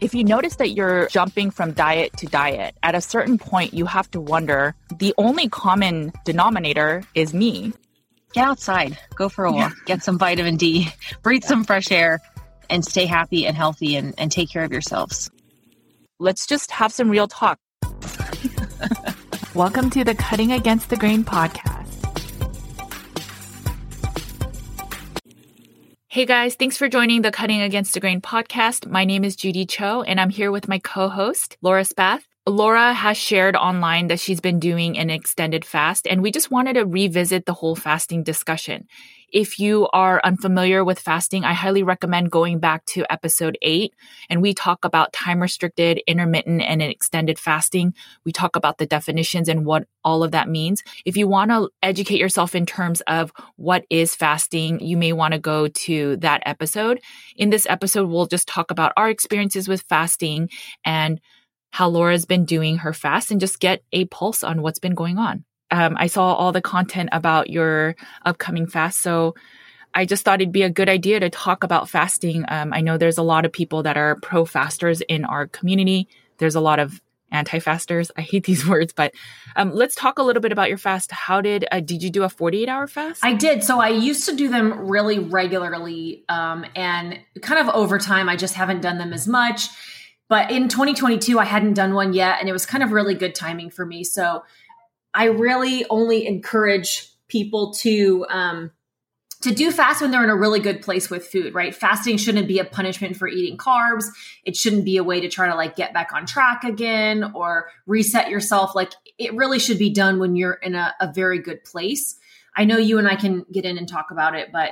if you notice that you're jumping from diet to diet, at a certain point, you have to wonder the only common denominator is me. Get outside, go for a walk, get some vitamin D, breathe some fresh air, and stay happy and healthy and, and take care of yourselves. Let's just have some real talk. Welcome to the Cutting Against the Grain podcast. Hey guys, thanks for joining the Cutting Against the Grain podcast. My name is Judy Cho and I'm here with my co-host, Laura Spath. Laura has shared online that she's been doing an extended fast and we just wanted to revisit the whole fasting discussion. If you are unfamiliar with fasting, I highly recommend going back to episode eight and we talk about time restricted, intermittent, and extended fasting. We talk about the definitions and what all of that means. If you want to educate yourself in terms of what is fasting, you may want to go to that episode. In this episode, we'll just talk about our experiences with fasting and how Laura's been doing her fast and just get a pulse on what's been going on um, I saw all the content about your upcoming fast. So I just thought it'd be a good idea to talk about fasting. Um, I know there's a lot of people that are pro fasters in our community. There's a lot of anti fasters. I hate these words, but um, let's talk a little bit about your fast. How did uh, did you do a 48 hour fast? I did. So I used to do them really regularly, um, and kind of over time, I just haven't done them as much. But in 2022, I hadn't done one yet, and it was kind of really good timing for me. So I really only encourage people to um, to do fast when they're in a really good place with food, right? Fasting shouldn't be a punishment for eating carbs. It shouldn't be a way to try to like get back on track again or reset yourself. Like it really should be done when you're in a, a very good place. I know you and I can get in and talk about it, but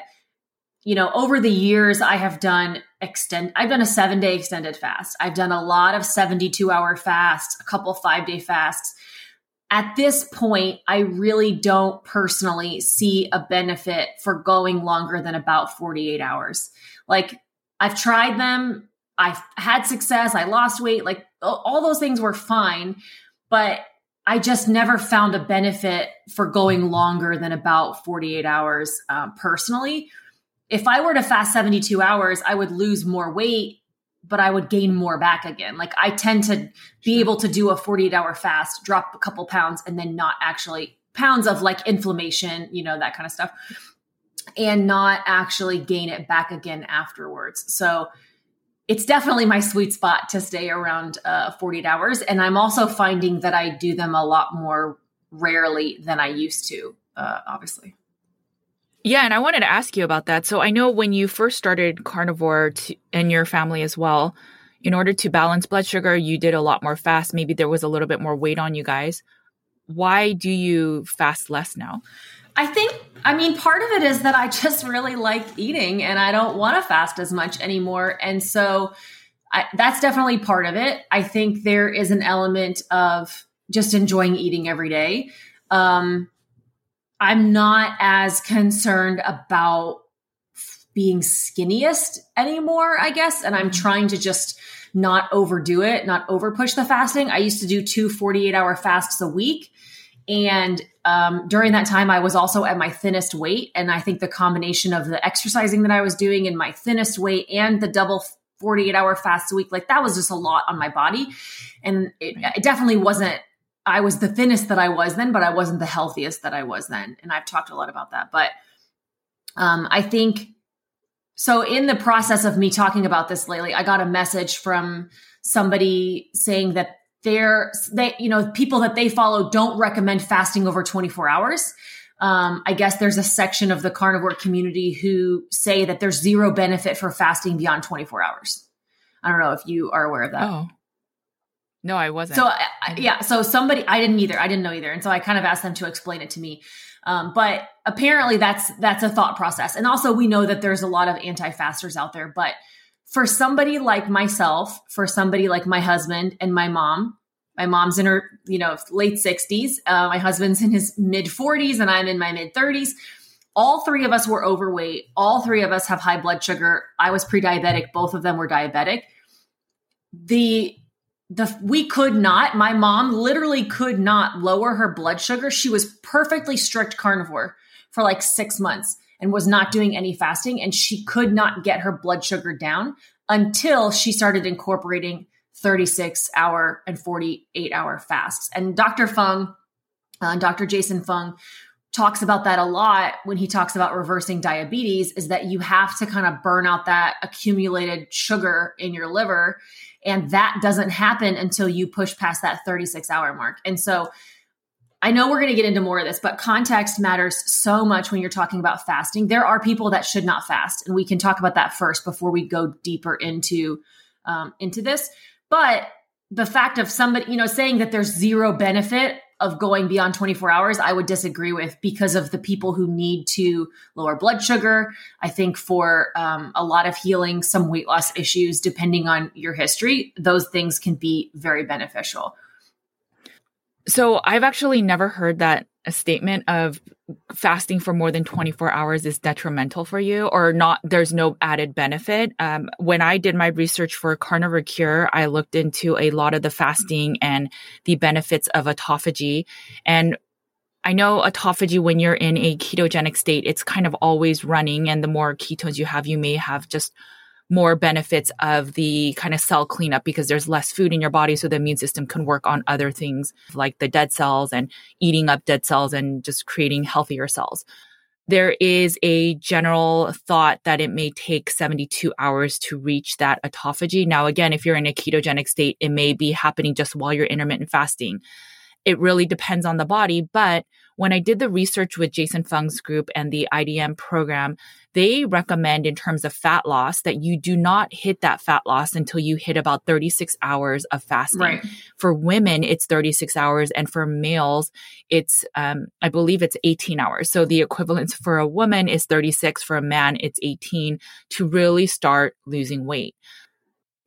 you know, over the years, I have done extend. I've done a seven day extended fast. I've done a lot of 72 hour fasts, a couple five day fasts at this point, I really don't personally see a benefit for going longer than about 48 hours. Like, I've tried them, I've had success, I lost weight, like, all those things were fine, but I just never found a benefit for going longer than about 48 hours um, personally. If I were to fast 72 hours, I would lose more weight but I would gain more back again. Like I tend to be able to do a 48 hour fast, drop a couple pounds, and then not actually pounds of like inflammation, you know, that kind of stuff, and not actually gain it back again afterwards. So it's definitely my sweet spot to stay around uh, 48 hours. And I'm also finding that I do them a lot more rarely than I used to, uh, obviously. Yeah, and I wanted to ask you about that. So I know when you first started carnivore to, and your family as well, in order to balance blood sugar, you did a lot more fast. Maybe there was a little bit more weight on you guys. Why do you fast less now? I think, I mean, part of it is that I just really like eating and I don't want to fast as much anymore. And so I, that's definitely part of it. I think there is an element of just enjoying eating every day. Um, I'm not as concerned about being skinniest anymore, I guess. And I'm mm-hmm. trying to just not overdo it, not over push the fasting. I used to do two 48 hour fasts a week. And um, during that time, I was also at my thinnest weight. And I think the combination of the exercising that I was doing in my thinnest weight and the double 48 hour fast a week, like that was just a lot on my body. And it, it definitely wasn't, I was the thinnest that I was then, but I wasn't the healthiest that I was then. And I've talked a lot about that. But um, I think so. In the process of me talking about this lately, I got a message from somebody saying that they're they you know people that they follow don't recommend fasting over 24 hours um, i guess there's a section of the carnivore community who say that there's zero benefit for fasting beyond 24 hours i don't know if you are aware of that oh no i wasn't so yeah so somebody i didn't either i didn't know either and so i kind of asked them to explain it to me um, but apparently that's that's a thought process and also we know that there's a lot of anti-fasters out there but for somebody like myself, for somebody like my husband and my mom, my mom's in her, you know, late 60s. Uh, my husband's in his mid 40s and I'm in my mid 30s. All three of us were overweight. All three of us have high blood sugar. I was pre-diabetic. Both of them were diabetic. The the we could not. My mom literally could not lower her blood sugar. She was perfectly strict carnivore for like 6 months and was not doing any fasting. And she could not get her blood sugar down until she started incorporating 36 hour and 48 hour fasts. And Dr. Fung, uh, Dr. Jason Fung, talks about that a lot when he talks about reversing diabetes is that you have to kind of burn out that accumulated sugar in your liver and that doesn't happen until you push past that 36 hour mark and so I know we're going to get into more of this, but context matters so much when you're talking about fasting. There are people that should not fast, and we can talk about that first before we go deeper into um, into this. But the fact of somebody, you know, saying that there's zero benefit of going beyond 24 hours, I would disagree with because of the people who need to lower blood sugar. I think for um, a lot of healing, some weight loss issues, depending on your history, those things can be very beneficial. So I've actually never heard that a statement of fasting for more than 24 hours is detrimental for you or not there's no added benefit um, when i did my research for carnivore cure i looked into a lot of the fasting and the benefits of autophagy and I know autophagy, when you're in a ketogenic state, it's kind of always running. And the more ketones you have, you may have just more benefits of the kind of cell cleanup because there's less food in your body. So the immune system can work on other things like the dead cells and eating up dead cells and just creating healthier cells. There is a general thought that it may take 72 hours to reach that autophagy. Now, again, if you're in a ketogenic state, it may be happening just while you're intermittent fasting. It really depends on the body, but when I did the research with Jason Fung's group and the IDM program, they recommend in terms of fat loss that you do not hit that fat loss until you hit about 36 hours of fasting. Right. For women, it's 36 hours. And for males, it's, um, I believe it's 18 hours. So the equivalent for a woman is 36. For a man, it's 18 to really start losing weight.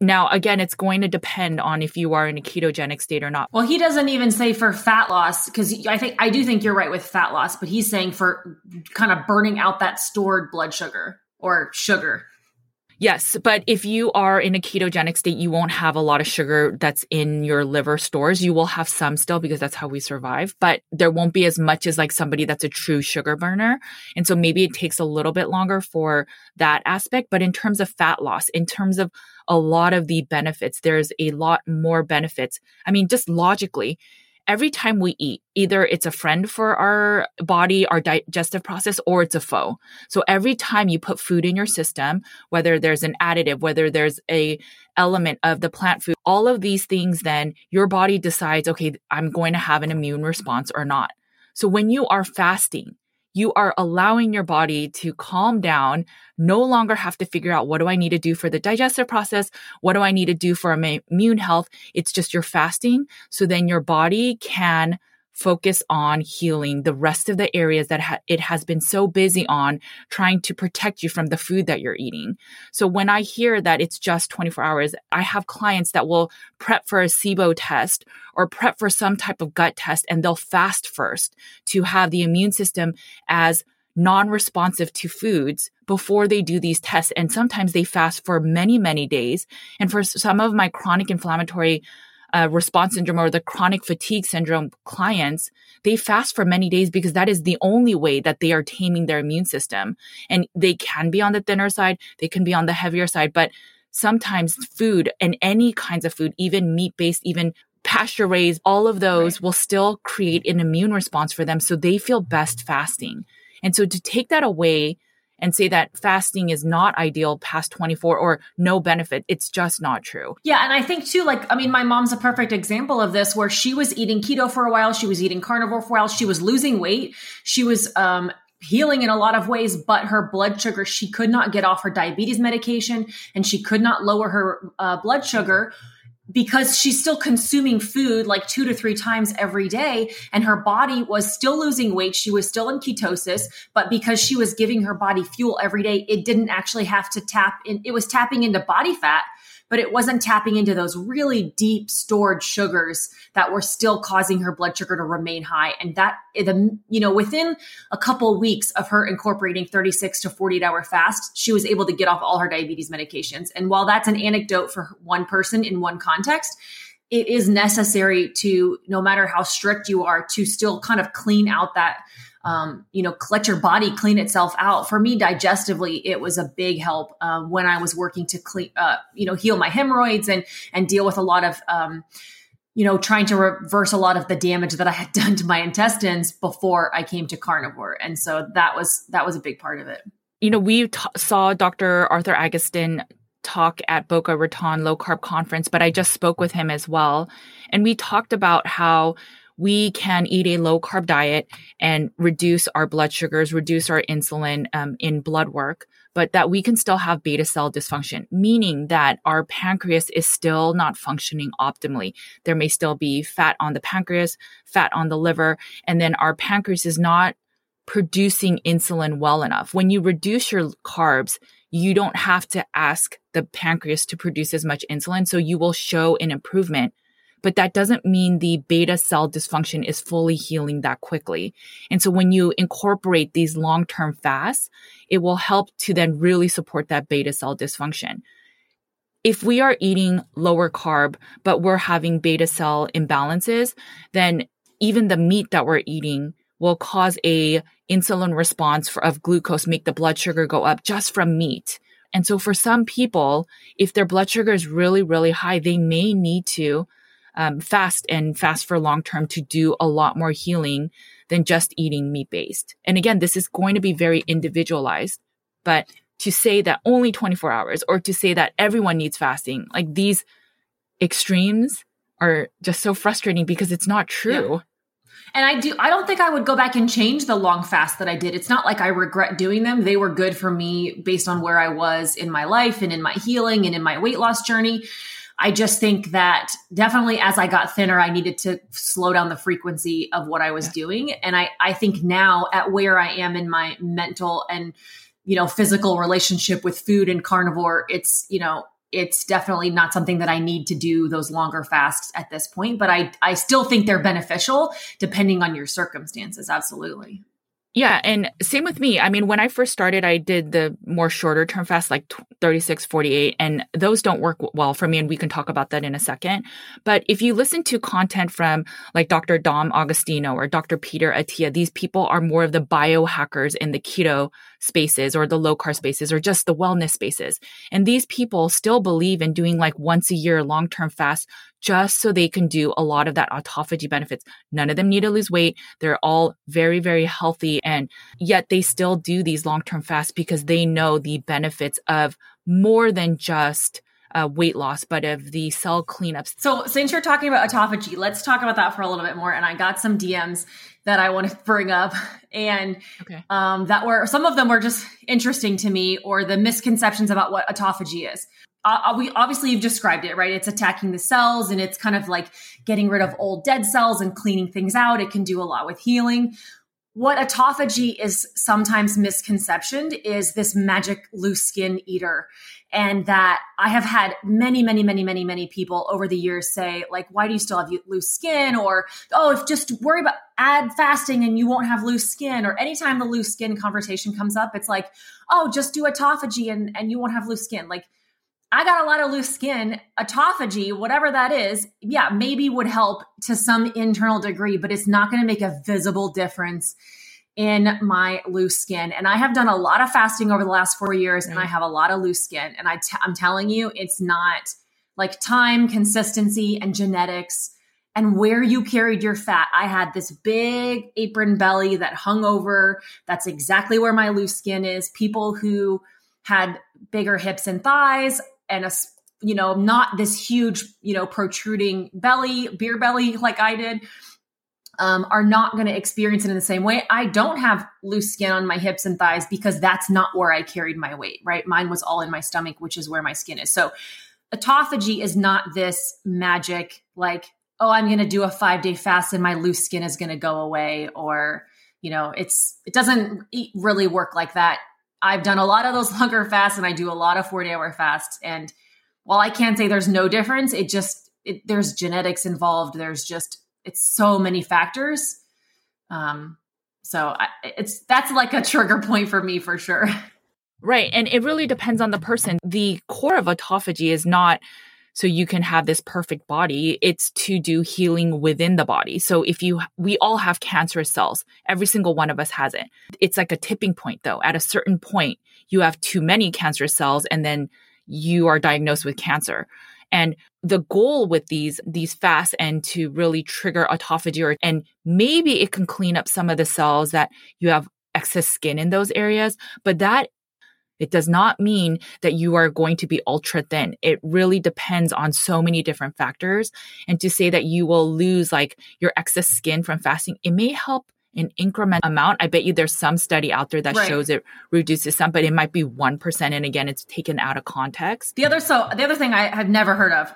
Now, again, it's going to depend on if you are in a ketogenic state or not. Well, he doesn't even say for fat loss because I think I do think you're right with fat loss, but he's saying for kind of burning out that stored blood sugar or sugar. Yes, but if you are in a ketogenic state, you won't have a lot of sugar that's in your liver stores. You will have some still because that's how we survive, but there won't be as much as like somebody that's a true sugar burner. And so maybe it takes a little bit longer for that aspect. But in terms of fat loss, in terms of a lot of the benefits, there's a lot more benefits. I mean, just logically, every time we eat, either it's a friend for our body, our digestive process, or it's a foe. So every time you put food in your system, whether there's an additive, whether there's a element of the plant food, all of these things, then your body decides, okay, I'm going to have an immune response or not. So when you are fasting, you are allowing your body to calm down, no longer have to figure out what do I need to do for the digestive process? What do I need to do for immune health? It's just your fasting. So then your body can focus on healing the rest of the areas that ha- it has been so busy on trying to protect you from the food that you're eating. So when I hear that it's just 24 hours, I have clients that will prep for a SIBO test or prep for some type of gut test and they'll fast first to have the immune system as non-responsive to foods before they do these tests. And sometimes they fast for many, many days. And for some of my chronic inflammatory uh, response syndrome or the chronic fatigue syndrome clients, they fast for many days because that is the only way that they are taming their immune system. And they can be on the thinner side, they can be on the heavier side, but sometimes food and any kinds of food, even meat based, even pasture raised, all of those right. will still create an immune response for them. So they feel best fasting. And so to take that away and say that fasting is not ideal past 24 or no benefit, it's just not true. Yeah. And I think too, like, I mean, my mom's a perfect example of this where she was eating keto for a while. She was eating carnivore for a while. She was losing weight. She was, um, healing in a lot of ways, but her blood sugar, she could not get off her diabetes medication and she could not lower her uh, blood sugar because she's still consuming food like two to three times every day and her body was still losing weight. She was still in ketosis but because she was giving her body fuel every day it didn't actually have to tap in it was tapping into body fat but it wasn't tapping into those really deep stored sugars that were still causing her blood sugar to remain high. And that, the, you know, within a couple weeks of her incorporating 36 to 48 hour fast, she was able to get off all her diabetes medications. And while that's an anecdote for one person in one context, it is necessary to, no matter how strict you are, to still kind of clean out that um, you know, let your body clean itself out. For me, digestively, it was a big help um, when I was working to clean, uh, you know, heal my hemorrhoids and and deal with a lot of, um, you know, trying to reverse a lot of the damage that I had done to my intestines before I came to carnivore. And so that was that was a big part of it. You know, we t- saw Dr. Arthur Agustin talk at Boca Raton Low Carb Conference, but I just spoke with him as well, and we talked about how we can eat a low carb diet and reduce our blood sugars, reduce our insulin um, in blood work, but that we can still have beta cell dysfunction, meaning that our pancreas is still not functioning optimally. There may still be fat on the pancreas, fat on the liver, and then our pancreas is not producing insulin well enough. When you reduce your carbs, you don't have to ask the pancreas to produce as much insulin. So you will show an improvement but that doesn't mean the beta cell dysfunction is fully healing that quickly. And so when you incorporate these long-term fasts, it will help to then really support that beta cell dysfunction. If we are eating lower carb, but we're having beta cell imbalances, then even the meat that we're eating will cause a insulin response for, of glucose, make the blood sugar go up just from meat. And so for some people, if their blood sugar is really, really high, they may need to um, fast and fast for long term to do a lot more healing than just eating meat based. And again, this is going to be very individualized, but to say that only 24 hours or to say that everyone needs fasting, like these extremes are just so frustrating because it's not true. Yeah. And I do I don't think I would go back and change the long fast that I did. It's not like I regret doing them. They were good for me based on where I was in my life and in my healing and in my weight loss journey. I just think that definitely as I got thinner, I needed to slow down the frequency of what I was yeah. doing. And I, I think now at where I am in my mental and, you know, physical relationship with food and carnivore, it's, you know, it's definitely not something that I need to do those longer fasts at this point, but I, I still think they're beneficial depending on your circumstances. Absolutely. Yeah. And same with me. I mean, when I first started, I did the more shorter term fast, like 36, 48, and those don't work well for me. And we can talk about that in a second. But if you listen to content from like Dr. Dom D'Agostino or Dr. Peter Attia, these people are more of the biohackers in the keto spaces or the low carb spaces or just the wellness spaces. And these people still believe in doing like once a year long term fast just so they can do a lot of that autophagy benefits. None of them need to lose weight. They're all very, very healthy. And yet they still do these long term fasts because they know the benefits of more than just uh, weight loss, but of the cell cleanups. So, since you're talking about autophagy, let's talk about that for a little bit more. And I got some DMs that I want to bring up, and okay. um, that were some of them were just interesting to me, or the misconceptions about what autophagy is uh, we obviously you've described it right it's attacking the cells and it's kind of like getting rid of old dead cells and cleaning things out it can do a lot with healing what autophagy is sometimes misconceptioned is this magic loose skin eater and that i have had many many many many many people over the years say like why do you still have loose skin? or oh if just worry about add fasting and you won't have loose skin. Or anytime the loose skin conversation comes up it's like oh just do autophagy and and you won't have loose skin. Like I got a lot of loose skin. Autophagy, whatever that is, yeah, maybe would help to some internal degree, but it's not going to make a visible difference in my loose skin. And I have done a lot of fasting over the last four years, and I mm. have a lot of loose skin. And i t- I'm telling you, it's not like time, consistency, and genetics and where you carried your fat. I had this big apron belly that hung over. That's exactly where my loose skin is. People who had bigger hips and thighs and a you know not this huge you know protruding belly beer belly like i did um, are not going to experience it in the same way. I don't have loose skin on my hips and thighs because that's not where i carried my weight right? Mine was all in my stomach which is where my skin is. So autophagy is not this magic like oh i'm going to do a five day fast and my loose skin is going to go away or you know it's it doesn't really work like that I've done a lot of those longer fasts and I do a lot of 40 hour fasts. And while I can't say there's no difference, it just, it, there's genetics involved. There's just, it's so many factors. Um, so I, it's, that's like a trigger point for me for sure. Right. And it really depends on the person. The core of autophagy is not so you can have this perfect body. It's to do healing within the body. So if you, we all have cancerous cells. Every single one of us has it. It's like a tipping point though. At a certain point, you have too many cancerous cells and then you are diagnosed with cancer. And the goal with these these fasts and to really trigger autophagy or and maybe it can clean up some of the cells that you have excess skin in those areas, but that it does not mean that you are going to be ultra thin. It really depends on so many different factors. And to say that you will lose like your excess skin from fasting, it may help an increment amount. I bet you there's some study out there that right. shows it reduces some, but it might be 1%. And again, it's taken out of context. The other, so the other thing I had never heard of,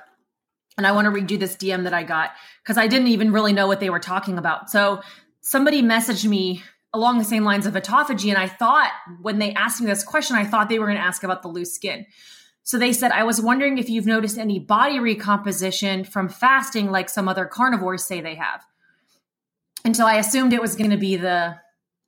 and I want to redo this DM that I got because I didn't even really know what they were talking about. So somebody messaged me along the same lines of autophagy. And I thought when they asked me this question, I thought they were going to ask about the loose skin. So they said, I was wondering if you've noticed any body recomposition from fasting like some other carnivores say they have. And so I assumed it was going to be the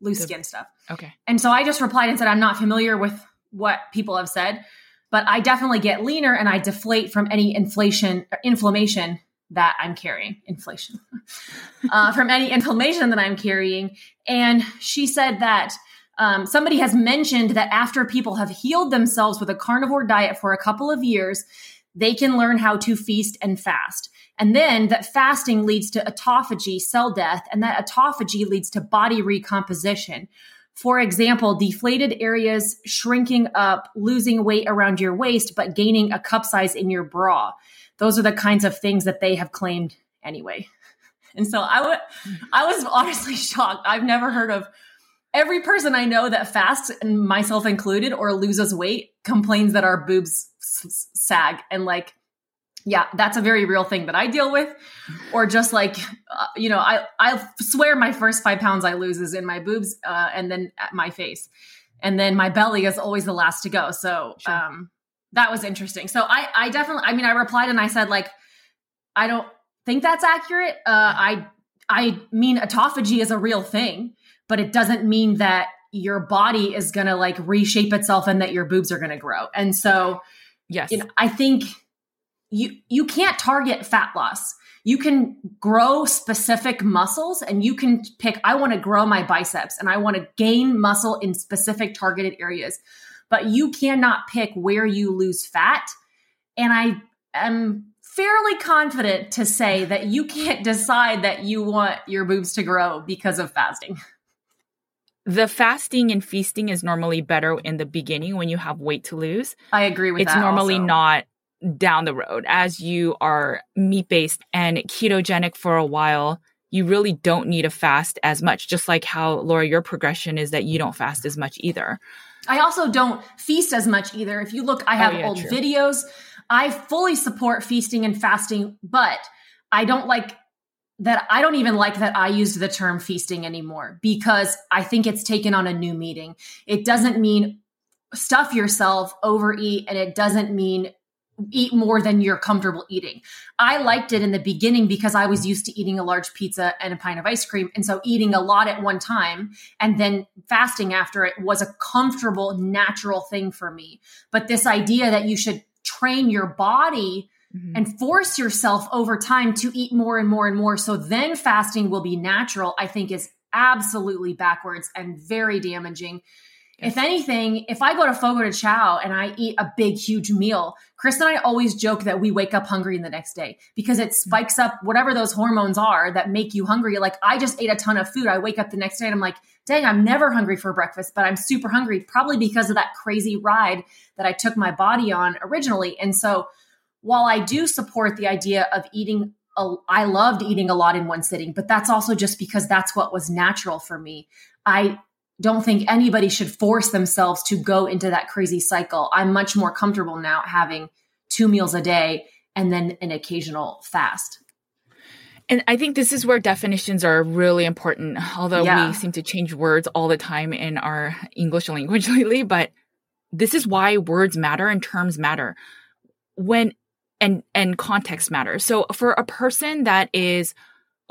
loose the, skin stuff. Okay. And so I just replied and said, I'm not familiar with what people have said, but I definitely get leaner and I deflate from any inflation, inflammation that I'm carrying, inflation, uh, from any inflammation that I'm carrying. And she said that um, somebody has mentioned that after people have healed themselves with a carnivore diet for a couple of years, they can learn how to feast and fast. And then that fasting leads to autophagy, cell death, and that autophagy leads to body recomposition. For example, deflated areas shrinking up, losing weight around your waist, but gaining a cup size in your bra those are the kinds of things that they have claimed anyway. And so I would, I was honestly shocked. I've never heard of every person I know that fasts, and myself included, or loses weight, complains that our boobs sag. And like, yeah, that's a very real thing that I deal with. Or just like, uh, you know, I I swear my first five pounds I lose is in my boobs, uh, and then at my face, and then my belly is always the last to go. So, sure. um, that was interesting. So I, I definitely, I mean, I replied and I said like, I don't think that's accurate. Uh, I, I mean, autophagy is a real thing, but it doesn't mean that your body is going to like reshape itself and that your boobs are going to grow. And so, yes, you know, I think you, you can't target fat loss. You can grow specific muscles and you can pick, I want to grow my biceps and I want to gain muscle in specific targeted areas but you cannot pick where you lose fat. And I am fairly confident to say that you can't decide that you want your boobs to grow because of fasting. The fasting and feasting is normally better in the beginning when you have weight to lose. I agree with it's that. It's normally also. not down the road as you are meat based and ketogenic for a while you really don't need a fast as much just like how laura your progression is that you don't fast as much either I also don't feast as much either. If you look, I have oh, yeah, old true. videos. I fully support feasting and fasting, but I don't like that I don't even like that I used the term feasting anymore because I think it's taken on a new meaning. It doesn't mean stuff yourself, overeat, and it doesn't mean eat more than you're comfortable eating. I liked it in the beginning because I was used to eating a large pizza and a pint of ice cream. And so eating a lot at one time and then fasting after it was a comfortable, natural thing for me. But this idea that you should train your body mm-hmm. and force yourself over time to eat more and more and more. So then fasting will be natural, I think is absolutely backwards and very damaging. If anything, if I go to Fogo de Chao and I eat a big, huge meal, Chris and I always joke that we wake up hungry the next day because it mm-hmm. spikes up whatever those hormones are that make you hungry. Like I just ate a ton of food. I wake up the next day and I'm like, dang, I'm never hungry for breakfast, but I'm super hungry, probably because of that crazy ride that I took my body on originally. And so while I do support the idea of eating, a, I loved eating a lot in one sitting, but that's also just because that's what was natural for me. I don't think anybody should force themselves to go into that crazy cycle. I'm much more comfortable now having two meals a day and then an occasional fast. And I think this is where definitions are really important, although yeah. we seem to change words all the time in our English language lately. But this is why words matter and terms matter. When and and context matters. So for a person that is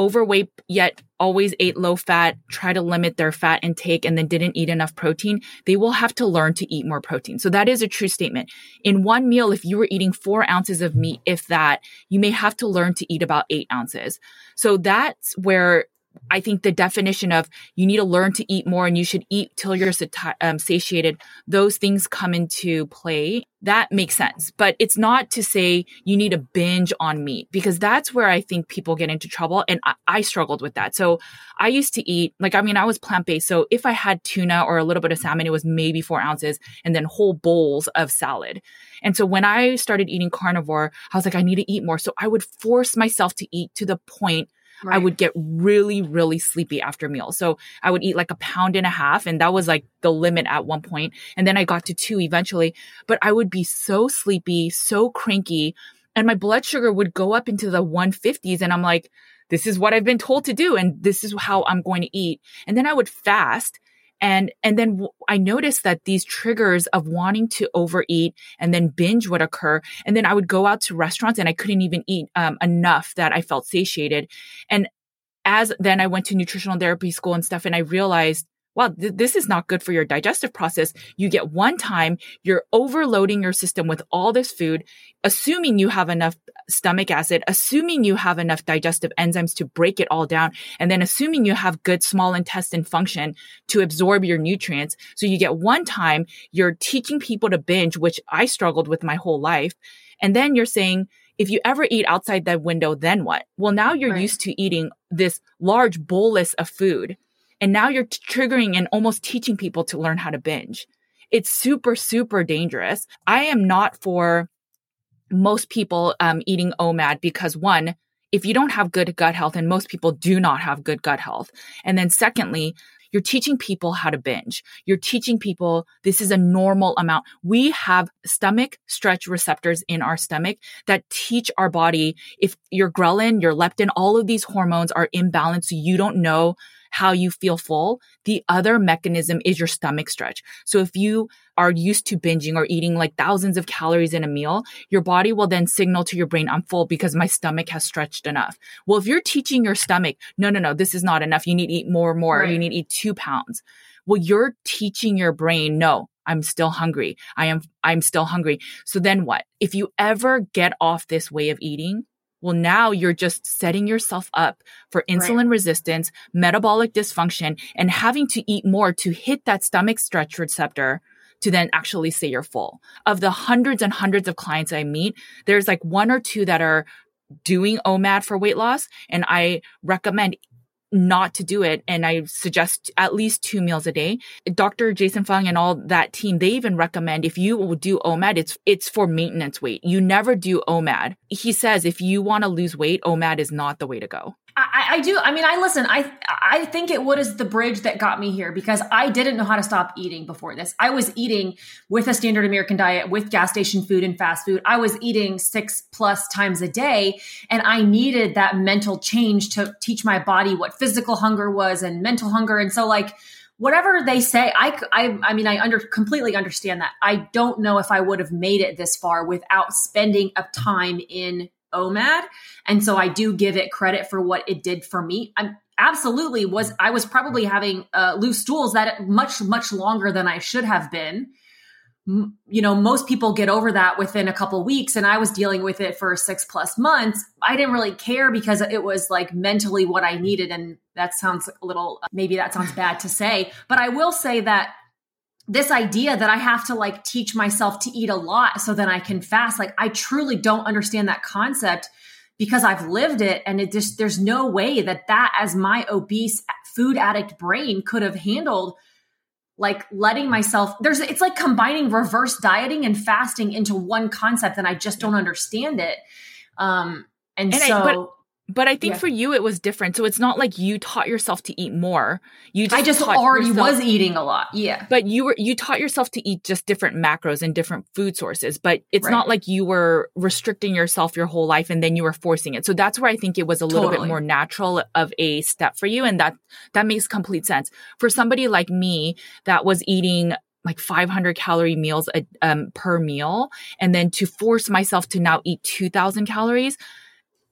overweight yet always ate low fat, try to limit their fat intake and then didn't eat enough protein, they will have to learn to eat more protein. So that is a true statement. In one meal, if you were eating four ounces of meat, if that, you may have to learn to eat about eight ounces. So that's where I think the definition of you need to learn to eat more and you should eat till you're sati- um, satiated, those things come into play. That makes sense. But it's not to say you need to binge on meat because that's where I think people get into trouble. And I, I struggled with that. So I used to eat, like, I mean, I was plant based. So if I had tuna or a little bit of salmon, it was maybe four ounces and then whole bowls of salad. And so when I started eating carnivore, I was like, I need to eat more. So I would force myself to eat to the point Right. I would get really, really sleepy after meals. So I would eat like a pound and a half, and that was like the limit at one point. And then I got to two eventually, but I would be so sleepy, so cranky, and my blood sugar would go up into the 150s. And I'm like, this is what I've been told to do, and this is how I'm going to eat. And then I would fast and and then w- i noticed that these triggers of wanting to overeat and then binge would occur. And then i would go out to restaurants and i couldn't even eat um, enough that i felt satiated. And as then i went to nutritional therapy school and stuff and i realized wow, th- this is not good for your digestive process. You get one time, you're overloading your system with all this food, assuming you have enough uh, stomach acid, assuming you have enough digestive enzymes to break it all down, and then assuming you have good small intestine function to absorb your nutrients. So you get one time, you're teaching people to binge, which I struggled with my whole life. And then you're saying, if you ever eat outside that window, then what? Well, now you're right. used to eating this large bolus of food and now you're triggering and almost teaching people to learn how to binge. It's super, super dangerous. I am not for most people um, eating OMAD because one, if you don't have good gut health, and most people do not have good gut health. And then secondly, you're teaching people how to binge. You're teaching people this is a normal amount. We have stomach stretch receptors in our stomach that teach our body if your ghrelin, your leptin, all of these hormones are imbalanced. You don't know how you feel full. The other mechanism is your stomach stretch. So if you are used to binging or eating like thousands of calories in a meal, your body will then signal to your brain, I'm full because my stomach has stretched enough. Well, if you're teaching your stomach, no, no, no, this is not enough. You need to eat more, more. Right. You need to eat two pounds. Well, you're teaching your brain, no, I'm still hungry. I am, I'm still hungry. So then what? If you ever get off this way of eating, well, now you're just setting yourself up for insulin right. resistance, metabolic dysfunction, and having to eat more to hit that stomach stretch receptor to then actually say you're full. Of the hundreds and hundreds of clients I meet, there's like one or two that are doing OMAD for weight loss. And I recommend not to do it. And I suggest at least two meals a day. Dr. Jason Fung and all that team, they even recommend if you will do OMAD, it's, it's for maintenance weight. You never do OMAD. He says if you want to lose weight, OMAD is not the way to go. I, I, do. I mean, I listen. I I think it was the bridge that got me here because I didn't know how to stop eating before this. I was eating with a standard American diet, with gas station food and fast food. I was eating six plus times a day, and I needed that mental change to teach my body what physical hunger was and mental hunger. And so, like whatever they say, I I I mean, I under completely understand that. I don't know if I would have made it this far without spending a time in OMAD. And so I do give it credit for what it did for me. I'm absolutely was I was probably having uh, loose stools that much much longer than I should have been. You know, most people get over that within a couple weeks, and I was dealing with it for six plus months. I didn't really care because it was like mentally what I needed, and that sounds a little maybe that sounds bad to say, but I will say that this idea that I have to like teach myself to eat a lot so that I can fast, like I truly don't understand that concept because I've lived it and it just there's no way that that as my obese food addict brain could have handled like letting myself there's it's like combining reverse dieting and fasting into one concept and I just don't understand it. Um and, and so I, but but I think yeah. for you it was different. So it's not like you taught yourself to eat more. You just I just already yourself, was eating a lot. Yeah. But you were you taught yourself to eat just different macros and different food sources. But it's right. not like you were restricting yourself your whole life and then you were forcing it. So that's where I think it was a little totally. bit more natural of a step for you. And that that makes complete sense. For somebody like me that was eating like 500 calorie meals a, um, per meal and then to force myself to now eat 2000 calories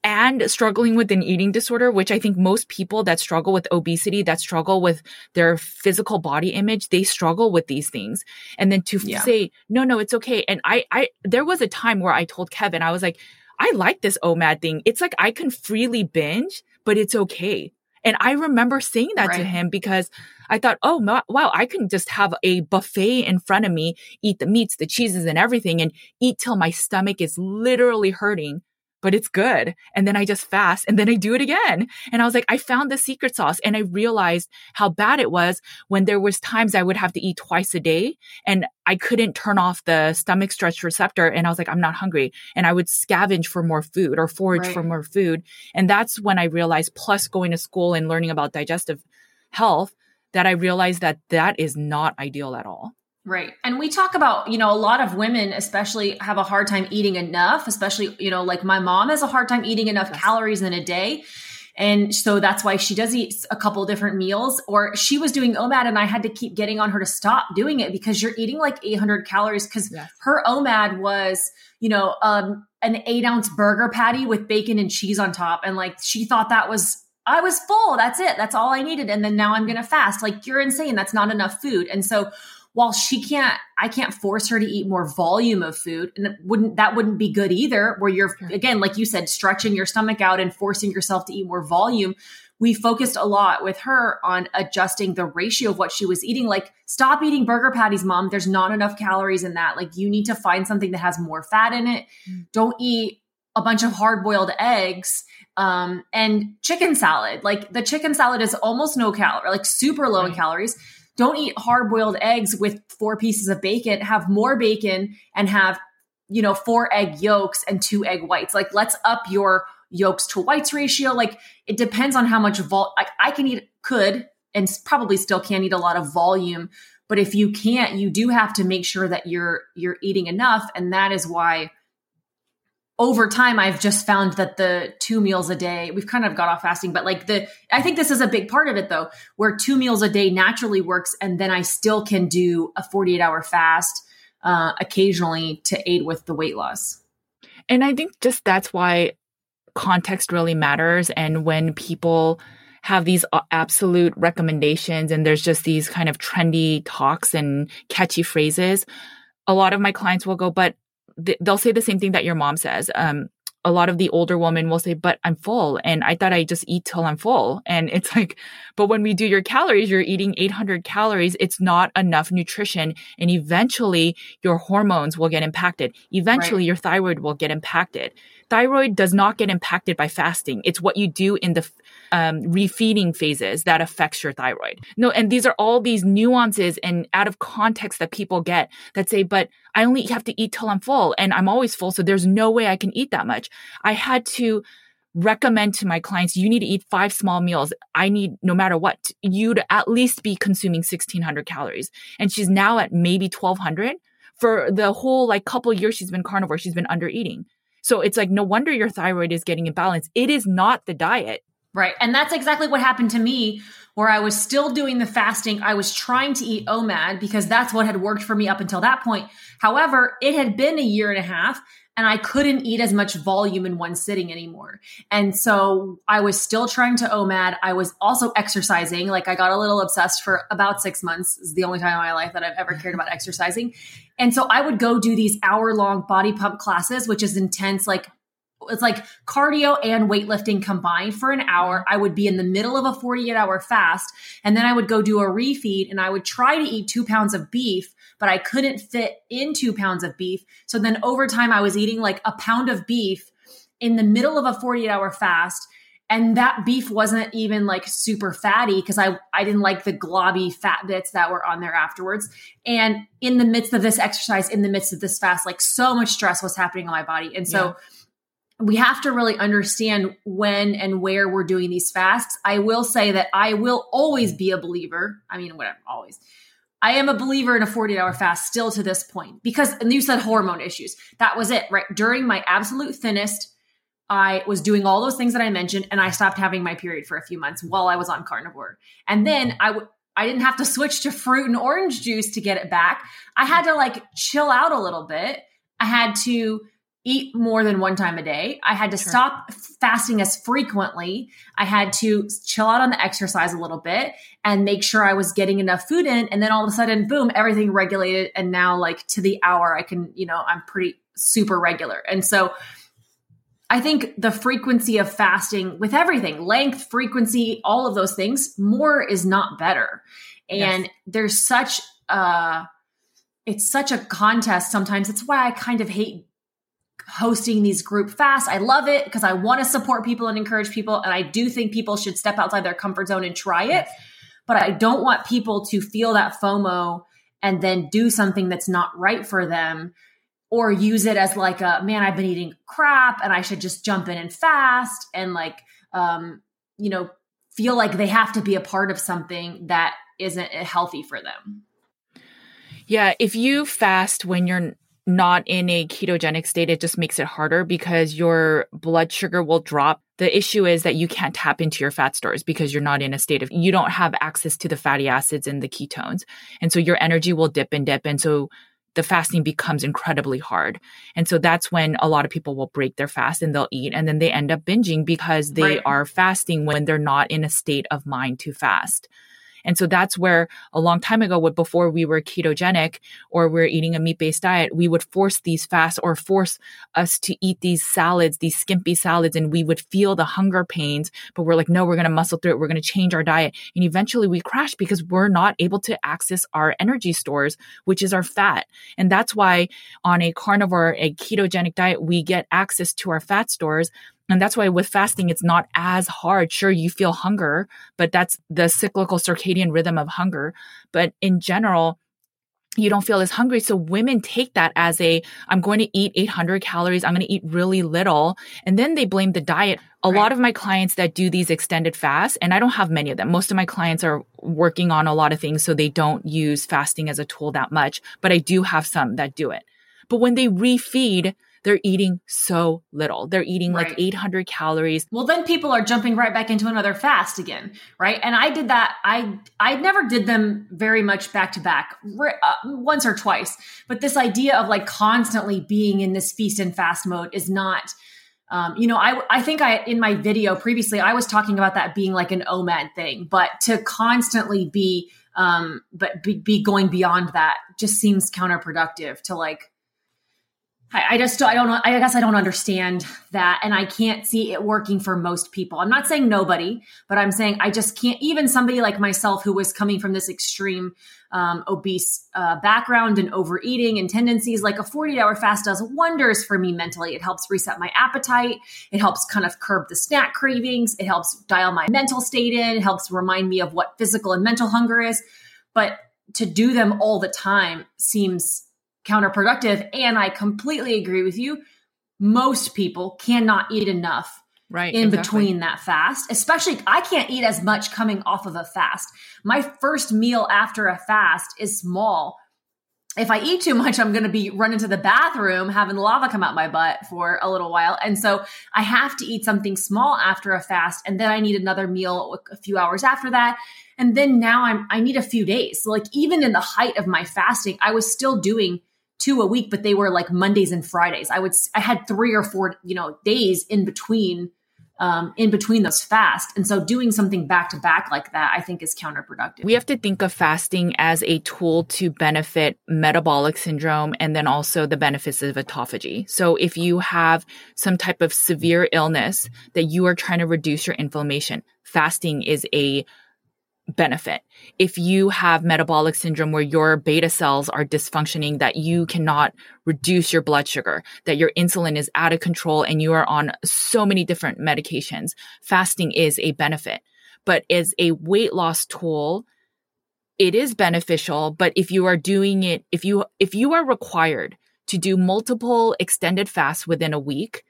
and struggling with an eating disorder, which I think most people that struggle with obesity, that struggle with their physical body image, they struggle with these things. And then to yeah. say, no, no, it's okay. And I, I, there was a time where I told Kevin, I was like, I like this OMAD thing. It's like I can freely binge, but it's okay. And I remember saying that right. to him because I thought, oh, wow, I can just have a buffet in front of me, eat the meats, the cheeses, and everything, and eat till my stomach is literally hurting but it's good. And then I just fast and then I do it again. And I was like, I found the secret sauce and I realized how bad it was when there was times I would have to eat twice a day and I couldn't turn off the stomach stretch receptor. And I was like, I'm not hungry. And I would scavenge for more food or forage right. for more food. And that's when I realized, plus going to school and learning about digestive health, that I realized that that is not ideal at all. Right. And we talk about, you know, a lot of women especially have a hard time eating enough, especially, you know, like my mom has a hard time eating enough yes. calories in a day. And so that's why she does eat a couple different meals. Or she was doing OMAD and I had to keep getting on her to stop doing it because you're eating like 800 calories. Because yes. her OMAD was, you know, um, an eight ounce burger patty with bacon and cheese on top. And like she thought that was, I was full. That's it. That's all I needed. And then now I'm going to fast. Like you're insane. That's not enough food. And so while she can't i can't force her to eat more volume of food and wouldn't that wouldn't be good either where you're again like you said stretching your stomach out and forcing yourself to eat more volume. We focused a lot with her on adjusting the ratio of what she was eating. Like stop eating burger patties mom. There's not enough calories in that. Like you need to find something that has more fat in it. Mm. don't eat a bunch of hard boiled eggs um, and chicken salad. Like the chicken salad is almost no calorie like super low right. in calories don't eat hard boiled eggs with four pieces of bacon. Have more bacon and have, you know, four egg yolks and two egg whites. Like, let's up your yolks to whites ratio. Like, it depends on how much vol. Like, I can eat, could, and probably still can eat a lot of volume. But if you can't, you do have to make sure that you're you're eating enough, and that is why over time i've just found that the two meals a day we've kind of got off fasting but like the i think this is a big part of it though where two meals a day naturally works and then i still can do a 48 hour fast uh, occasionally to aid with the weight loss. And i think just that's why context really matters and when people have these uh, absolute recommendations and there's just these kind of trendy talks and catchy phrases a lot of my clients will go but they'll say the same thing that your mom says. Um, a lot of the older women will say, but I'm full. And I thought I just eat till I'm full. And it's like, but when we do your calories, you're eating 800 calories. It's not enough nutrition. And eventually your hormones will get impacted. Eventually right. your thyroid will get impacted. Thyroid does not get impacted by fasting. It's what you do in the um, refeeding phases that affects your thyroid. No, and these are all these nuances and out of context that people get that say, but I only have to eat till I'm full and I'm always full. So there's no way I can eat that much. I had to recommend to my clients you need to eat five small meals i need no matter what you to at least be consuming 1600 calories and she's now at maybe 1200 for the whole like couple years she's been carnivore she's been under eating so it's like no wonder your thyroid is getting imbalanced it is not the diet right and that's exactly what happened to me where I was still doing the fasting. I was trying to eat OMAD because that's what had worked for me up until that point. However, it had been a year and a half and I couldn't eat as much volume in one sitting anymore. And so I was still trying to OMAD. I was also exercising. Like I got a little obsessed for about six months. Is the only time in my life that I've ever cared about exercising. And so I would go do these hour long body pump classes, which is intense, like it's like cardio and weightlifting combined for an hour. Mm-hmm. I would be in the middle of a 48 hour fast and then I would go do a refeed and I would try to eat two pounds of beef, but I couldn't fit in two pounds of beef. So then over time, I was eating like a pound of beef in the middle of a 48 hour fast. And that beef wasn't even like super fatty because I, I didn't like the globby fat bits that were on there afterwards. And in the midst of this exercise, in the midst of this fast, like so much stress was happening on my body. And so yeah we have to really understand when and where we're doing these fasts. I will say that I will always be a believer. I mean, whatever, always. I am a believer in a 48 hour fast still to this point because, and you said hormone issues. That was it, right? During my absolute thinnest, I was doing all those things that I mentioned and I stopped having my period for a few months while I was on carnivore. And then I would, I didn't have to switch to fruit and orange juice to get it back. I had to like chill out a little bit. I had to eat more than one time a day. I had to sure. stop fasting as frequently. I had to chill out on the exercise a little bit and make sure I was getting enough food in. And then all of a sudden, boom, everything regulated. And now, like to the hour, I can, you know, I'm pretty super regular. And so, I think the frequency of fasting with everything, length, frequency, all of those things, more is not better. And yes. there's such a, it's such a contest sometimes. It's why I kind of hate hosting these group fasts. I love it because I want to support people and encourage people. And I do think people should step outside their comfort zone and try it. But I don't want people to feel that FOMO and then do something that's not right for them or use it as like a man, I've been eating crap and I should just jump in and fast and like, um, you know, feel like they have to be a part of something that isn't healthy for them. Yeah, if you fast when you're not in a ketogenic state, it just makes it harder because your blood sugar will drop. The issue is that you can't tap into your fat stores because you're not in a state of, you don't have access to the fatty acids and the ketones. And so your energy will dip and dip. And so the fasting becomes incredibly hard. And so that's when a lot of people will break their fast and they'll eat and then they end up binging because they right. are fasting when they're not in a state of mind to fast. And so that's where a long time ago, before we were ketogenic or we are eating a meat based diet, we would force these fasts or force us to eat these salads, these skimpy salads, and we would feel the hunger pains. But we're like, no, we're going to muscle through it. We're going to change our diet. And eventually we crash because we're not able to access our energy stores, which is our fat. And that's why on a carnivore, a ketogenic diet, we get access to our fat stores and that's why with fasting, it's not as hard. Sure, you feel hunger, but that's the cyclical circadian rhythm of hunger. But in general, you don't feel as hungry. So women take that as a, I'm going to eat 800 calories. I'm going to eat really little. And then they blame the diet. A right. lot of my clients that do these extended fasts, and I don't have many of them. Most of my clients are working on a lot of things. So they don't use fasting as a tool that much, but I do have some that do it. But when they refeed, they're eating so little. They're eating right. like 800 calories. Well, then people are jumping right back into another fast again, right? And I did that. I I never did them very much back to back, uh, once or twice. But this idea of like constantly being in this feast and fast mode is not. Um, you know, I I think I in my video previously I was talking about that being like an OMAD thing, but to constantly be um, but be, be going beyond that just seems counterproductive to like I, I just I don't know. I guess I don't understand that, and I can't see it working for most people. I'm not saying nobody, but I'm saying I just can't. Even somebody like myself, who was coming from this extreme um, obese uh, background and overeating and tendencies, like a 48 hour fast does wonders for me mentally. It helps reset my appetite. It helps kind of curb the snack cravings. It helps dial my mental state in. It helps remind me of what physical and mental hunger is. But to do them all the time seems counterproductive. And I completely agree with you. Most people cannot eat enough right in exactly. between that fast especially i can't eat as much coming off of a fast my first meal after a fast is small if I eat too much, I'm going to be running to the bathroom, having lava come out my butt for a little while. And so I have to eat something small after a fast. And then I need another meal a few hours after that. And then now I'm, I need a few days. So like even in the height of my fasting, I was still doing two a week, but they were like Mondays and Fridays. I would, I had three or four, you know, days in between um, in between those fast. And so doing something back to back like that, I think is counterproductive. We have to think of fasting as a tool to benefit metabolic syndrome and then also the benefits of autophagy. So if you have some type of severe illness that you are trying to reduce your inflammation, fasting is a benefit. If you have metabolic syndrome where your beta cells are dysfunctioning, that you cannot reduce your blood sugar, that your insulin is out of control and you are on so many different medications, fasting is a benefit. But as a weight loss tool, it is beneficial. But if you are doing it, if you, if you are required to do multiple extended fasts within a week,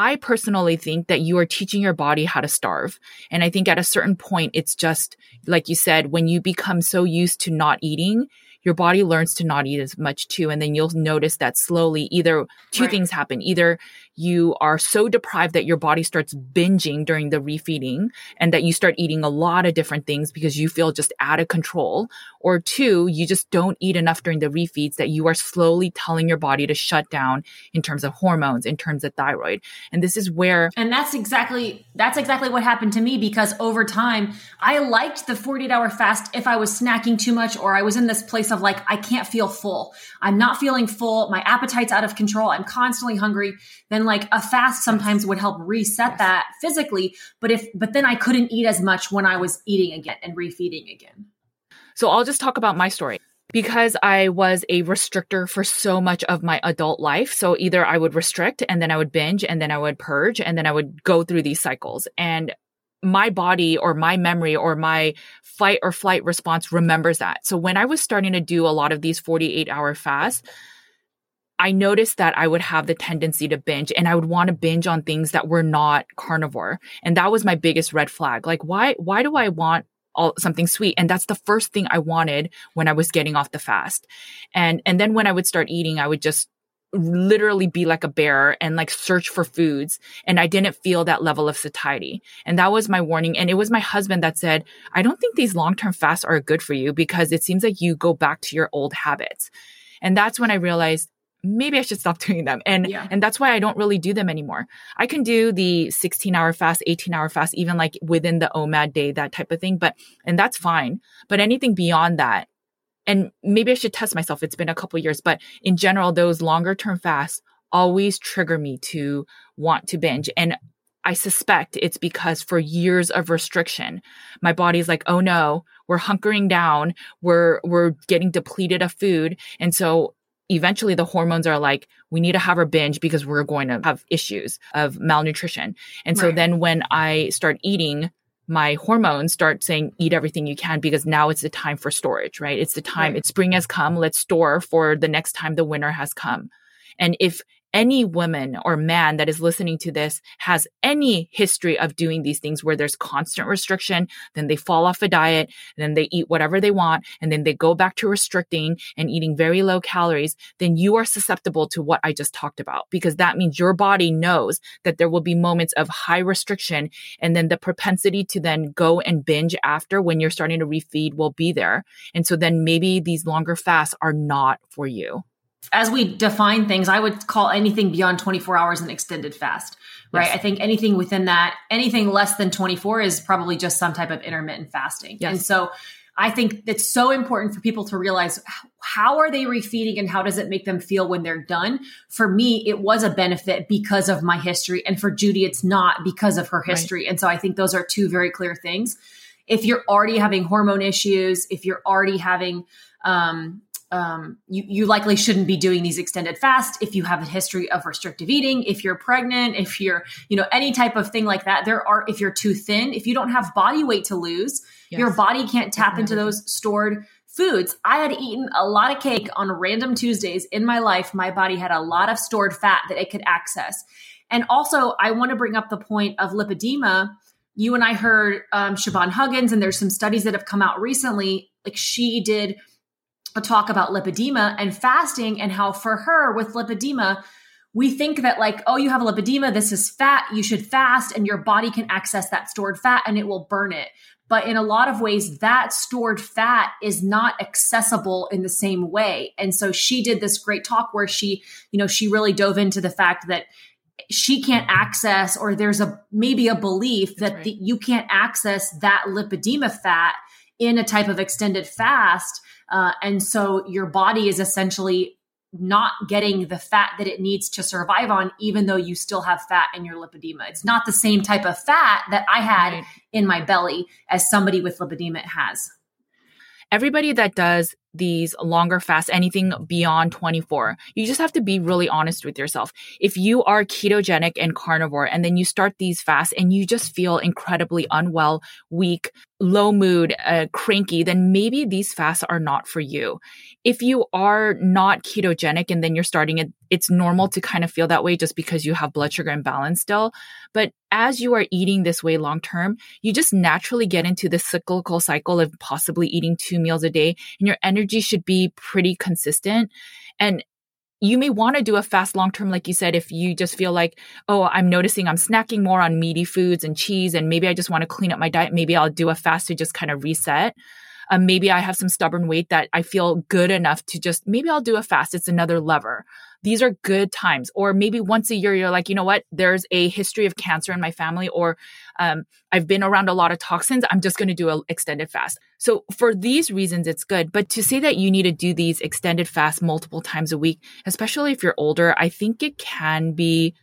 I personally think that you are teaching your body how to starve. And I think at a certain point, it's just like you said, when you become so used to not eating, your body learns to not eat as much too. And then you'll notice that slowly either two right. things happen. Either you are so deprived that your body starts binging during the refeeding and that you start eating a lot of different things because you feel just out of control. Or two, you just don't eat enough during the refeeds that you are slowly telling your body to shut down in terms of hormones, in terms of thyroid. And this is where And that's exactly that's exactly what happened to me because over time I liked the 48 hour fast if I was snacking too much or I was in this place of like I can't feel full. I'm not feeling full. My appetite's out of control. I'm constantly hungry. Then like a fast sometimes would help reset that physically. But if, but then I couldn't eat as much when I was eating again and refeeding again. So I'll just talk about my story because I was a restrictor for so much of my adult life. So either I would restrict and then I would binge and then I would purge and then I would go through these cycles. And my body or my memory or my fight or flight response remembers that. So when I was starting to do a lot of these 48 hour fasts, I noticed that I would have the tendency to binge and I would want to binge on things that were not carnivore. And that was my biggest red flag. Like, why, why do I want all, something sweet? And that's the first thing I wanted when I was getting off the fast. And, and then when I would start eating, I would just literally be like a bear and like search for foods. And I didn't feel that level of satiety. And that was my warning. And it was my husband that said, I don't think these long term fasts are good for you because it seems like you go back to your old habits. And that's when I realized maybe I should stop doing them. And yeah. and that's why I don't really do them anymore. I can do the 16 hour fast, 18 hour fast, even like within the OMAD day, that type of thing. But and that's fine. But anything beyond that, and maybe I should test myself. It's been a couple years, but in general, those longer term fasts always trigger me to want to binge. And I suspect it's because for years of restriction, my body's like, oh no, we're hunkering down. We're, we're getting depleted of food. And so eventually the hormones are like, we need to have a binge because we're going to have issues of malnutrition. And so right. then when I start eating, my hormones start saying, eat everything you can because now it's the time for storage, right? It's the time, right. it's spring has come. Let's store for the next time the winter has come. And if any woman or man that is listening to this has any history of doing these things where there's constant restriction, then they fall off a diet, then they eat whatever they want, and then they go back to restricting and eating very low calories, then you are susceptible to what I just talked about because that means your body knows that there will be moments of high restriction and then the propensity to then go and binge after when you're starting to refeed will be there. And so then maybe these longer fasts are not for you as we define things, I would call anything beyond 24 hours an extended fast, right? Yes. I think anything within that, anything less than 24 is probably just some type of intermittent fasting. Yes. And so I think it's so important for people to realize how are they refeeding and how does it make them feel when they're done? For me, it was a benefit because of my history. And for Judy, it's not because of her history. Right. And so I think those are two very clear things. If you're already having hormone issues, if you're already having, um, um, you, you likely shouldn't be doing these extended fasts if you have a history of restrictive eating if you're pregnant if you're you know any type of thing like that there are if you're too thin if you don't have body weight to lose yes. your body can't tap into those stored foods i had eaten a lot of cake on random tuesdays in my life my body had a lot of stored fat that it could access And also, I want to bring up the point of lipedema. You and I heard um, Siobhan Huggins, and there's some studies that have come out recently. Like she did talk about lipedema and fasting, and how for her with lipedema, we think that like, oh, you have a lipedema, this is fat, you should fast, and your body can access that stored fat and it will burn it. But in a lot of ways, that stored fat is not accessible in the same way. And so she did this great talk where she, you know, she really dove into the fact that she can't access, or there's a maybe a belief that right. the, you can't access that lipedema fat in a type of extended fast. Uh, and so your body is essentially not getting the fat that it needs to survive on, even though you still have fat in your lipedema. It's not the same type of fat that I had right. in my belly as somebody with lipedema has. Everybody that does these longer fasts, anything beyond 24, you just have to be really honest with yourself. If you are ketogenic and carnivore and then you start these fasts and you just feel incredibly unwell, weak, low mood, uh, cranky, then maybe these fasts are not for you. If you are not ketogenic and then you're starting it, it's normal to kind of feel that way just because you have blood sugar imbalance still. But as you are eating this way long term, you just naturally get into the cyclical cycle of possibly eating two meals a day and your energy should be pretty consistent. And you may want to do a fast long term, like you said, if you just feel like, oh, I'm noticing I'm snacking more on meaty foods and cheese, and maybe I just want to clean up my diet. Maybe I'll do a fast to just kind of reset. Um, maybe I have some stubborn weight that I feel good enough to just, maybe I'll do a fast. It's another lever. These are good times. Or maybe once a year, you're like, you know what? There's a history of cancer in my family, or um, I've been around a lot of toxins. I'm just going to do an extended fast. So for these reasons, it's good. But to say that you need to do these extended fasts multiple times a week, especially if you're older, I think it can be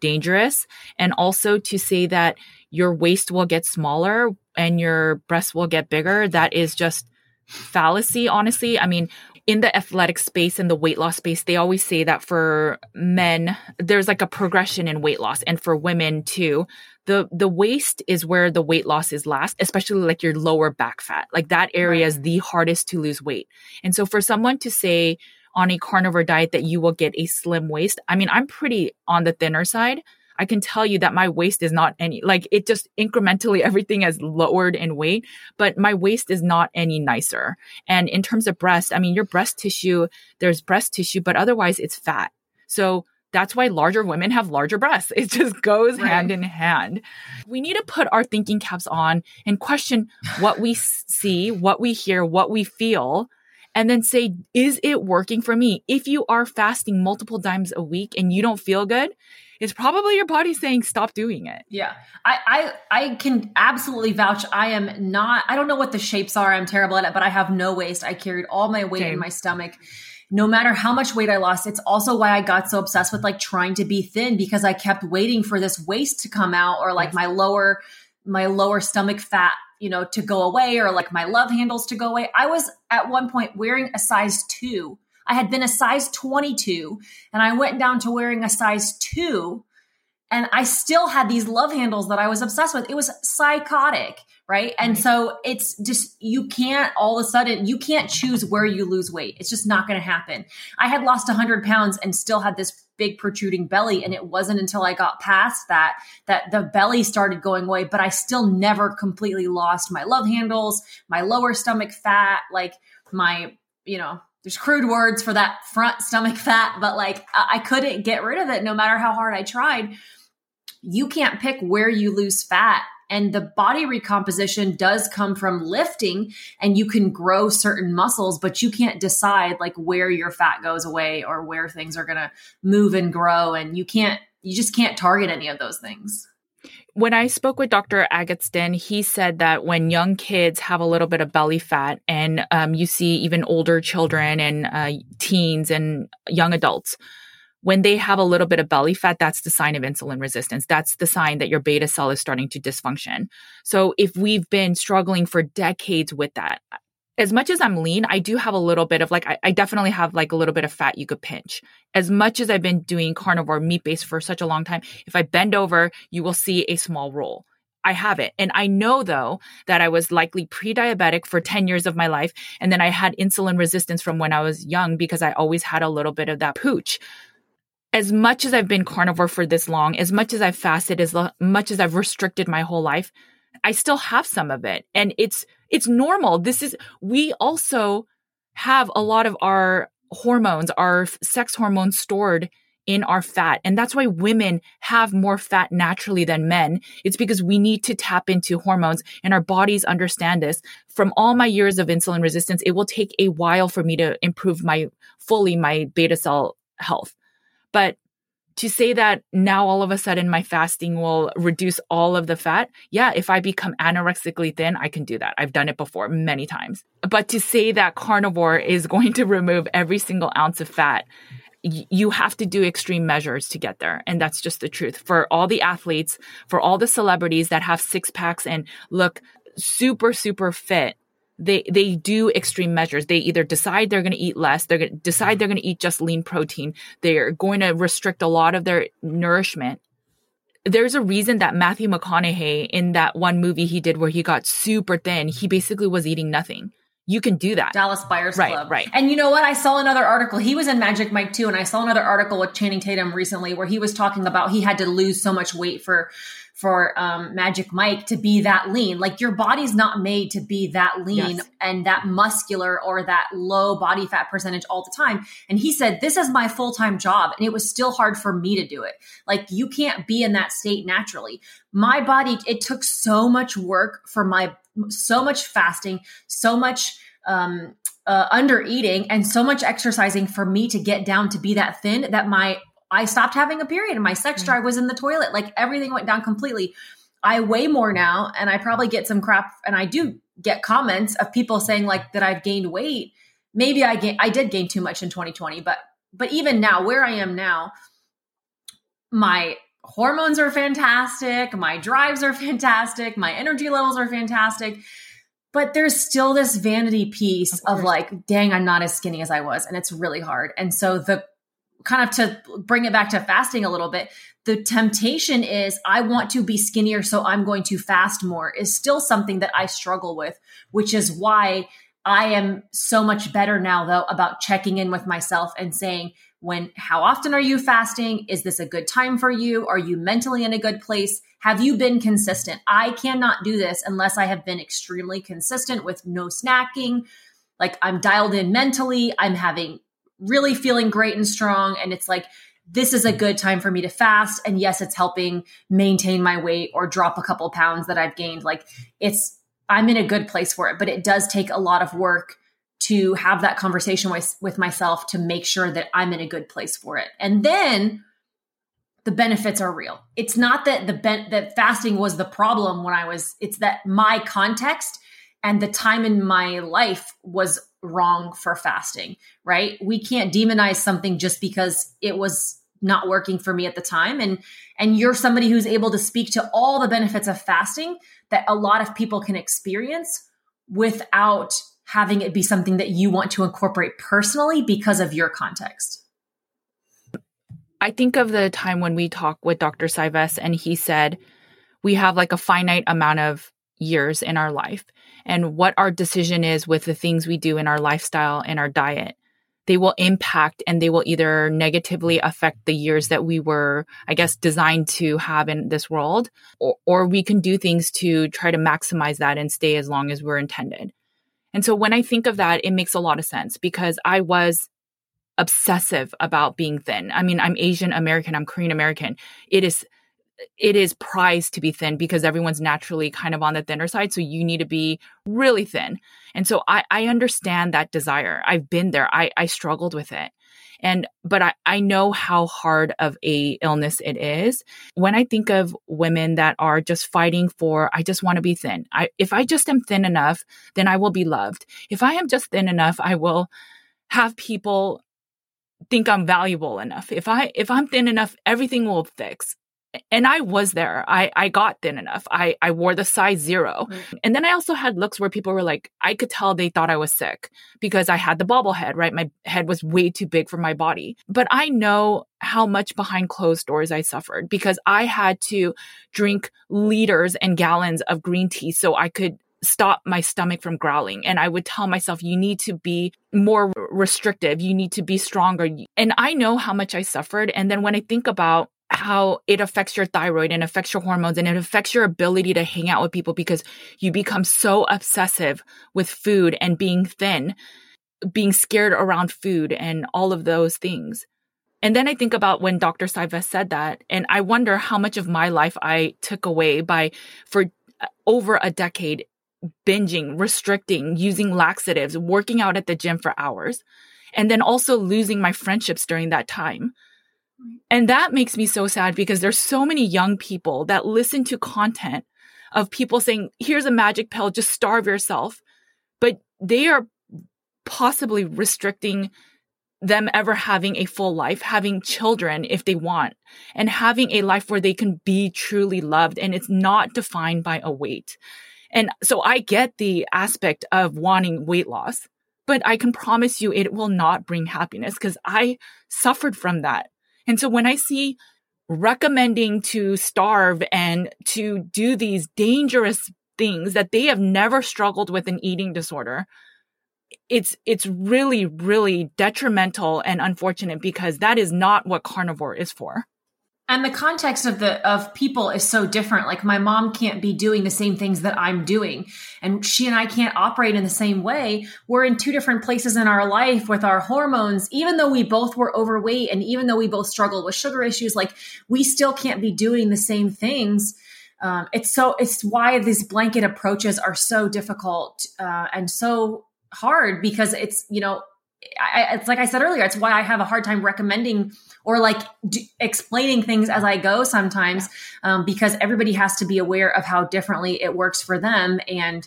dangerous. And also to say that your waist will get smaller and your breasts will get bigger, that is just fallacy, honestly. I mean, in the athletic space and the weight loss space, they always say that for men, there's like a progression in weight loss. And for women too, the, the waist is where the weight loss is last, especially like your lower back fat. Like that area right. is the hardest to lose weight. And so for someone to say on a carnivore diet that you will get a slim waist, I mean, I'm pretty on the thinner side. I can tell you that my waist is not any, like it just incrementally everything has lowered in weight, but my waist is not any nicer. And in terms of breast, I mean, your breast tissue, there's breast tissue, but otherwise it's fat. So that's why larger women have larger breasts. It just goes right. hand in hand. We need to put our thinking caps on and question what we see, what we hear, what we feel, and then say, is it working for me? If you are fasting multiple times a week and you don't feel good, it's probably your body saying stop doing it. Yeah. I, I I can absolutely vouch. I am not I don't know what the shapes are. I'm terrible at it, but I have no waist. I carried all my weight Same. in my stomach. No matter how much weight I lost, it's also why I got so obsessed with like trying to be thin because I kept waiting for this waist to come out or like yes. my lower my lower stomach fat you know to go away or like my love handles to go away. I was at one point wearing a size 2 I had been a size 22 and I went down to wearing a size 2 and I still had these love handles that I was obsessed with. It was psychotic, right? And so it's just, you can't all of a sudden, you can't choose where you lose weight. It's just not going to happen. I had lost 100 pounds and still had this big protruding belly. And it wasn't until I got past that that the belly started going away, but I still never completely lost my love handles, my lower stomach fat, like my, you know, there's crude words for that front stomach fat, but like I couldn't get rid of it no matter how hard I tried. You can't pick where you lose fat. And the body recomposition does come from lifting and you can grow certain muscles, but you can't decide like where your fat goes away or where things are going to move and grow. And you can't, you just can't target any of those things when I spoke with Dr. Agatston, he said that when young kids have a little bit of belly fat, and um, you see even older children and uh, teens and young adults, when they have a little bit of belly fat, that's the sign of insulin resistance. That's the sign that your beta cell is starting to dysfunction. So if we've been struggling for decades with that, as much as I'm lean, I do have a little bit of like, I, I, definitely have like a little bit of fat you could pinch. As much as I've been doing carnivore meat based for such a long time, if I bend over, you will see a small roll. I have it. And I know though that I was likely pre diabetic for 10 years of my life. And then I had insulin resistance from when I was young because I always had a little bit of that pooch. As much as I've been carnivore for this long, as much as I've fasted, as much as I've restricted my whole life, I still have some of it. And it's, it's normal. This is, we also have a lot of our hormones, our sex hormones stored in our fat. And that's why women have more fat naturally than men. It's because we need to tap into hormones and our bodies understand this. From all my years of insulin resistance, it will take a while for me to improve my fully my beta cell health. But to say that now all of a sudden my fasting will reduce all of the fat, yeah, if I become anorexically thin, I can do that. I've done it before many times. But to say that carnivore is going to remove every single ounce of fat, you have to do extreme measures to get there. And that's just the truth. For all the athletes, for all the celebrities that have six packs and look super, super fit, they they do extreme measures. They either decide they're going to eat less, they're going to decide mm-hmm. they're going to eat just lean protein. They're going to restrict a lot of their nourishment. There's a reason that Matthew McConaughey in that one movie he did where he got super thin, he basically was eating nothing you can do that. Dallas Buyers right, Club. Right. And you know what? I saw another article. He was in Magic Mike too. And I saw another article with Channing Tatum recently where he was talking about he had to lose so much weight for for um, Magic Mike to be that lean. Like your body's not made to be that lean yes. and that muscular or that low body fat percentage all the time. And he said, This is my full time job. And it was still hard for me to do it. Like you can't be in that state naturally. My body, it took so much work for my, so much fasting, so much um, uh, under eating and so much exercising for me to get down to be that thin that my I stopped having a period and my sex mm. drive was in the toilet. Like everything went down completely. I weigh more now and I probably get some crap and I do get comments of people saying like that I've gained weight. Maybe I gain I did gain too much in 2020, but but even now where I am now, my hormones are fantastic, my drives are fantastic, my energy levels are fantastic. But there's still this vanity piece of, of like, dang, I'm not as skinny as I was. And it's really hard. And so the kind of to bring it back to fasting a little bit, the temptation is I want to be skinnier, so I'm going to fast more, is still something that I struggle with, which is why I am so much better now, though, about checking in with myself and saying, when, how often are you fasting? Is this a good time for you? Are you mentally in a good place? Have you been consistent? I cannot do this unless I have been extremely consistent with no snacking. Like I'm dialed in mentally, I'm having really feeling great and strong. And it's like, this is a good time for me to fast. And yes, it's helping maintain my weight or drop a couple pounds that I've gained. Like it's, I'm in a good place for it, but it does take a lot of work to have that conversation with, with myself to make sure that I'm in a good place for it. And then the benefits are real. It's not that the ben- that fasting was the problem when I was it's that my context and the time in my life was wrong for fasting, right? We can't demonize something just because it was not working for me at the time and and you're somebody who's able to speak to all the benefits of fasting that a lot of people can experience without having it be something that you want to incorporate personally because of your context. I think of the time when we talked with Dr. Saives and he said we have like a finite amount of years in our life and what our decision is with the things we do in our lifestyle and our diet. They will impact and they will either negatively affect the years that we were i guess designed to have in this world or, or we can do things to try to maximize that and stay as long as we're intended. And so when i think of that it makes a lot of sense because i was obsessive about being thin. I mean i'm asian american i'm korean american. It is it is prized to be thin because everyone's naturally kind of on the thinner side. So you need to be really thin. And so I, I understand that desire. I've been there. I, I struggled with it. And, but I, I know how hard of a illness it is. When I think of women that are just fighting for, I just want to be thin. I, if I just am thin enough, then I will be loved. If I am just thin enough, I will have people think I'm valuable enough. If I, if I'm thin enough, everything will fix and I was there. I, I got thin enough. I, I wore the size 0 mm-hmm. And then I also had looks where people were like, I could tell they thought I was sick because I had the bobble head, right? My head was way too big for my body. But I know how much behind closed doors I suffered because I had to drink liters and gallons of green tea so I could stop my stomach from growling. And I would tell myself, you need to be more restrictive. You need to be stronger. And I know how much I suffered. And then when I think about how it affects your thyroid and affects your hormones and it affects your ability to hang out with people because you become so obsessive with food and being thin, being scared around food and all of those things. And then I think about when Dr. Saiva said that, and I wonder how much of my life I took away by for uh, over a decade binging, restricting, using laxatives, working out at the gym for hours, and then also losing my friendships during that time. And that makes me so sad because there's so many young people that listen to content of people saying, here's a magic pill, just starve yourself. But they are possibly restricting them ever having a full life, having children if they want, and having a life where they can be truly loved and it's not defined by a weight. And so I get the aspect of wanting weight loss, but I can promise you it will not bring happiness because I suffered from that. And so when I see recommending to starve and to do these dangerous things that they have never struggled with an eating disorder, it's it's really really detrimental and unfortunate because that is not what carnivore is for and the context of the of people is so different. Like my mom can't be doing the same things that i'm doing. And she and i can't operate in the same way. We're in two different places in our life with our hormones. Even though we both were overweight and even though we both struggled with sugar issues like we still can't be doing the same things. Um, it's so it's why these blanket approaches are so difficult uh, and so hard because it's you know I, it's like I said earlier, it's why I have a hard time recommending or like d- explaining things as I go sometimes, um, because everybody has to be aware of how differently it works for them. And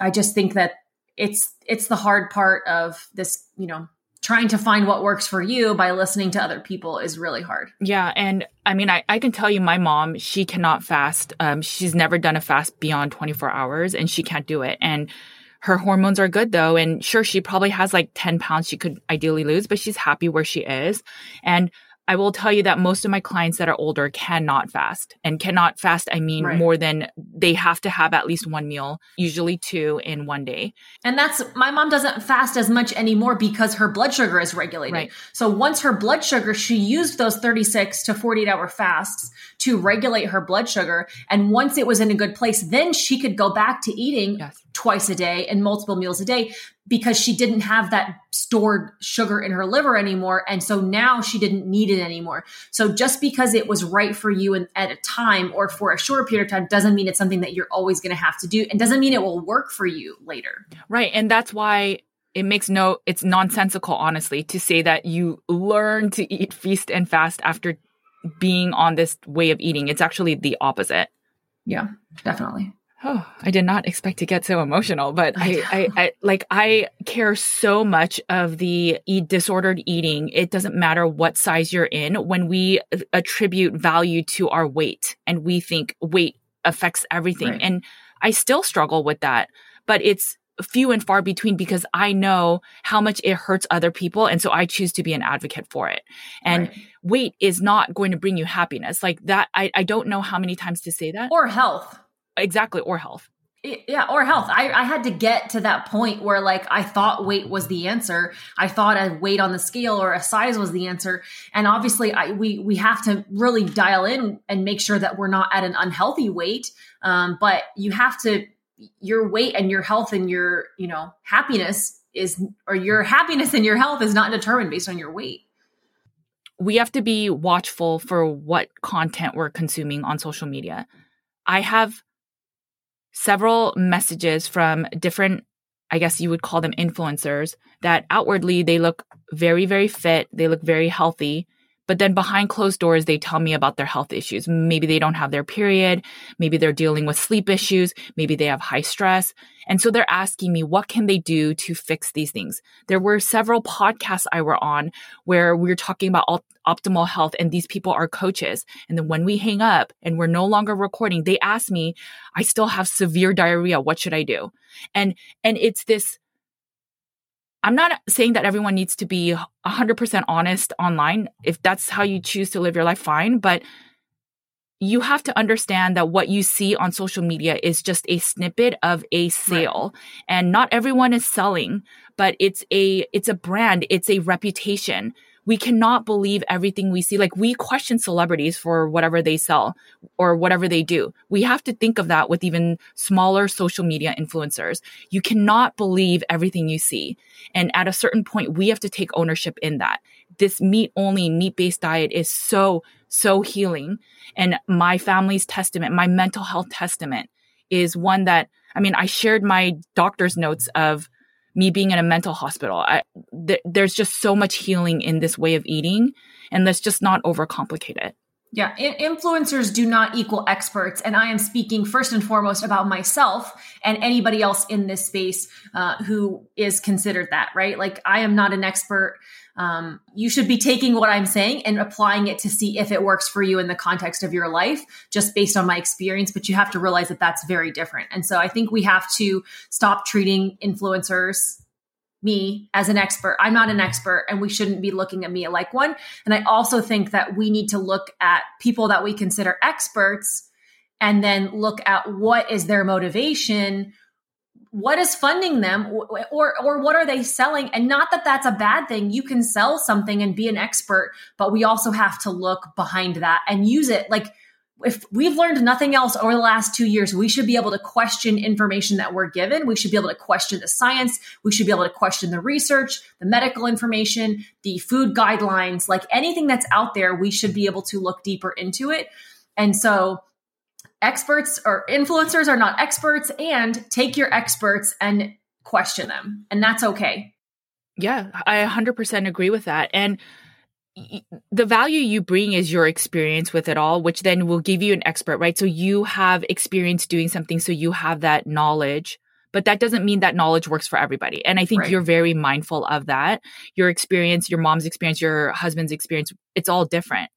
I just think that it's it's the hard part of this, you know, trying to find what works for you by listening to other people is really hard. Yeah. And I mean, I, I can tell you my mom, she cannot fast. Um, she's never done a fast beyond 24 hours and she can't do it. And her hormones are good though. And sure, she probably has like 10 pounds she could ideally lose, but she's happy where she is. And I will tell you that most of my clients that are older cannot fast. And cannot fast, I mean right. more than they have to have at least one meal, usually two in one day. And that's my mom doesn't fast as much anymore because her blood sugar is regulated. Right. So once her blood sugar, she used those 36 to 48 hour fasts to regulate her blood sugar. And once it was in a good place, then she could go back to eating yes. twice a day and multiple meals a day because she didn't have that stored sugar in her liver anymore. And so now she didn't need it anymore. So just because it was right for you in, at a time or for a short period of time doesn't mean it's something that you're always going to have to do and doesn't mean it will work for you later. Right. And that's why it makes no, it's nonsensical, honestly, to say that you learn to eat feast and fast after being on this way of eating. It's actually the opposite. Yeah, definitely. Oh, I did not expect to get so emotional, but I, I, I, like, I care so much of the eat disordered eating. It doesn't matter what size you're in when we attribute value to our weight and we think weight affects everything. Right. And I still struggle with that, but it's few and far between because I know how much it hurts other people. And so I choose to be an advocate for it. And right. weight is not going to bring you happiness like that. I, I don't know how many times to say that or health exactly or health yeah or health I, I had to get to that point where like i thought weight was the answer i thought a weight on the scale or a size was the answer and obviously I, we we have to really dial in and make sure that we're not at an unhealthy weight um, but you have to your weight and your health and your you know happiness is or your happiness and your health is not determined based on your weight we have to be watchful for what content we're consuming on social media i have several messages from different, I guess you would call them influencers, that outwardly they look very, very fit, they look very healthy. But then behind closed doors, they tell me about their health issues. Maybe they don't have their period. Maybe they're dealing with sleep issues. Maybe they have high stress. And so they're asking me, what can they do to fix these things? There were several podcasts I were on where we were talking about op- optimal health and these people are coaches. And then when we hang up and we're no longer recording, they ask me, I still have severe diarrhea. What should I do? And, and it's this, I'm not saying that everyone needs to be 100% honest online. If that's how you choose to live your life, fine. But you have to understand that what you see on social media is just a snippet of a sale right. and not everyone is selling but it's a it's a brand it's a reputation we cannot believe everything we see. Like we question celebrities for whatever they sell or whatever they do. We have to think of that with even smaller social media influencers. You cannot believe everything you see. And at a certain point, we have to take ownership in that. This meat only, meat based diet is so, so healing. And my family's testament, my mental health testament is one that, I mean, I shared my doctor's notes of me being in a mental hospital. I, th- there's just so much healing in this way of eating, and let's just not overcomplicate it. Yeah, influencers do not equal experts. And I am speaking first and foremost about myself and anybody else in this space uh, who is considered that, right? Like, I am not an expert. Um, you should be taking what I'm saying and applying it to see if it works for you in the context of your life, just based on my experience. But you have to realize that that's very different. And so I think we have to stop treating influencers me as an expert. I'm not an expert and we shouldn't be looking at me like one. And I also think that we need to look at people that we consider experts and then look at what is their motivation what is funding them or or what are they selling and not that that's a bad thing you can sell something and be an expert but we also have to look behind that and use it like if we've learned nothing else over the last two years, we should be able to question information that we're given. We should be able to question the science. We should be able to question the research, the medical information, the food guidelines, like anything that's out there, we should be able to look deeper into it. And so, experts or influencers are not experts, and take your experts and question them. And that's okay. Yeah, I 100% agree with that. And the value you bring is your experience with it all, which then will give you an expert, right? So you have experience doing something, so you have that knowledge. But that doesn't mean that knowledge works for everybody. And I think right. you're very mindful of that. Your experience, your mom's experience, your husband's experience, it's all different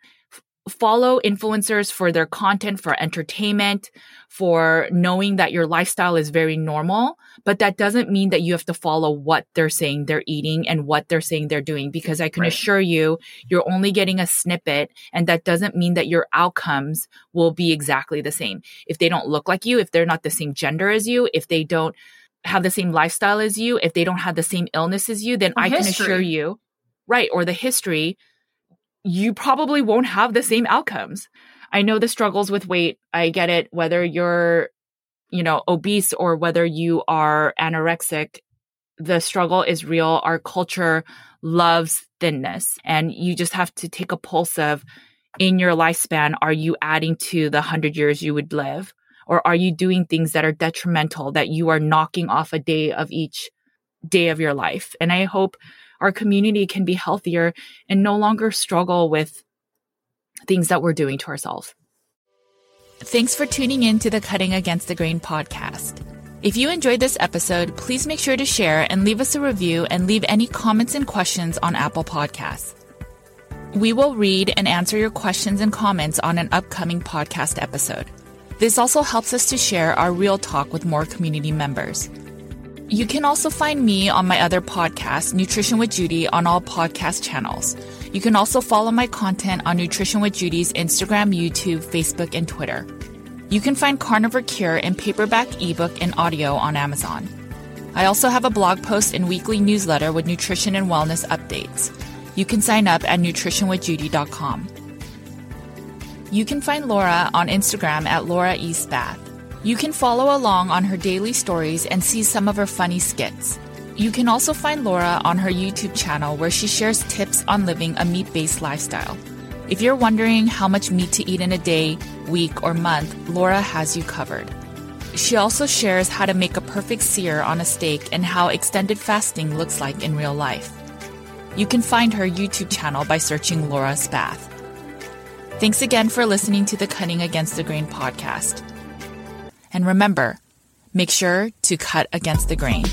follow influencers for their content, for entertainment, for knowing that your lifestyle is very normal. But that doesn't mean that you have to follow what they're saying they're eating and what they're saying they're doing, because I can right. assure you, you're only getting a snippet. And that doesn't mean that your outcomes will be exactly the same. If they don't look like you, if they're not the same gender as you, if they don't have the same lifestyle as you, if they don't have the same illness as you, then or I history. can assure you, right, or the history, you probably won't have the same outcomes. I know the struggles with weight. I get it. Whether you're, you know, obese or whether you are anorexic, the struggle is real. Our culture loves thinness and you just have to take a pulse of in your lifespan, are you adding to the hundred years you would live? Or are you doing things that are detrimental that you are knocking off a day of each day of your life? And I hope our community can be healthier and no longer struggle with things that we're doing to ourselves. Thanks for tuning in to the Cutting Against the Grain podcast. If you enjoyed this episode, please make sure to share and leave us a review and leave any comments and questions on Apple Podcasts. We will read and answer your questions and comments on an upcoming podcast episode. This also helps us to share our real talk with more community members. You can also find me on my other podcast, Nutrition with Judy, on all podcast channels. You can also follow my content on Nutrition with Judy's Instagram, YouTube, Facebook, and Twitter. You can find Carnivore Cure in paperback, ebook, and audio on Amazon. I also have a blog post and weekly newsletter with nutrition and wellness updates. You can sign up at nutritionwithjudy.com. You can find Laura on Instagram at Laura Eastbath. You can follow along on her daily stories and see some of her funny skits. You can also find Laura on her YouTube channel where she shares tips on living a meat based lifestyle. If you're wondering how much meat to eat in a day, week, or month, Laura has you covered. She also shares how to make a perfect sear on a steak and how extended fasting looks like in real life. You can find her YouTube channel by searching Laura Spath. Thanks again for listening to the Cutting Against the Grain podcast. And remember, make sure to cut against the grain.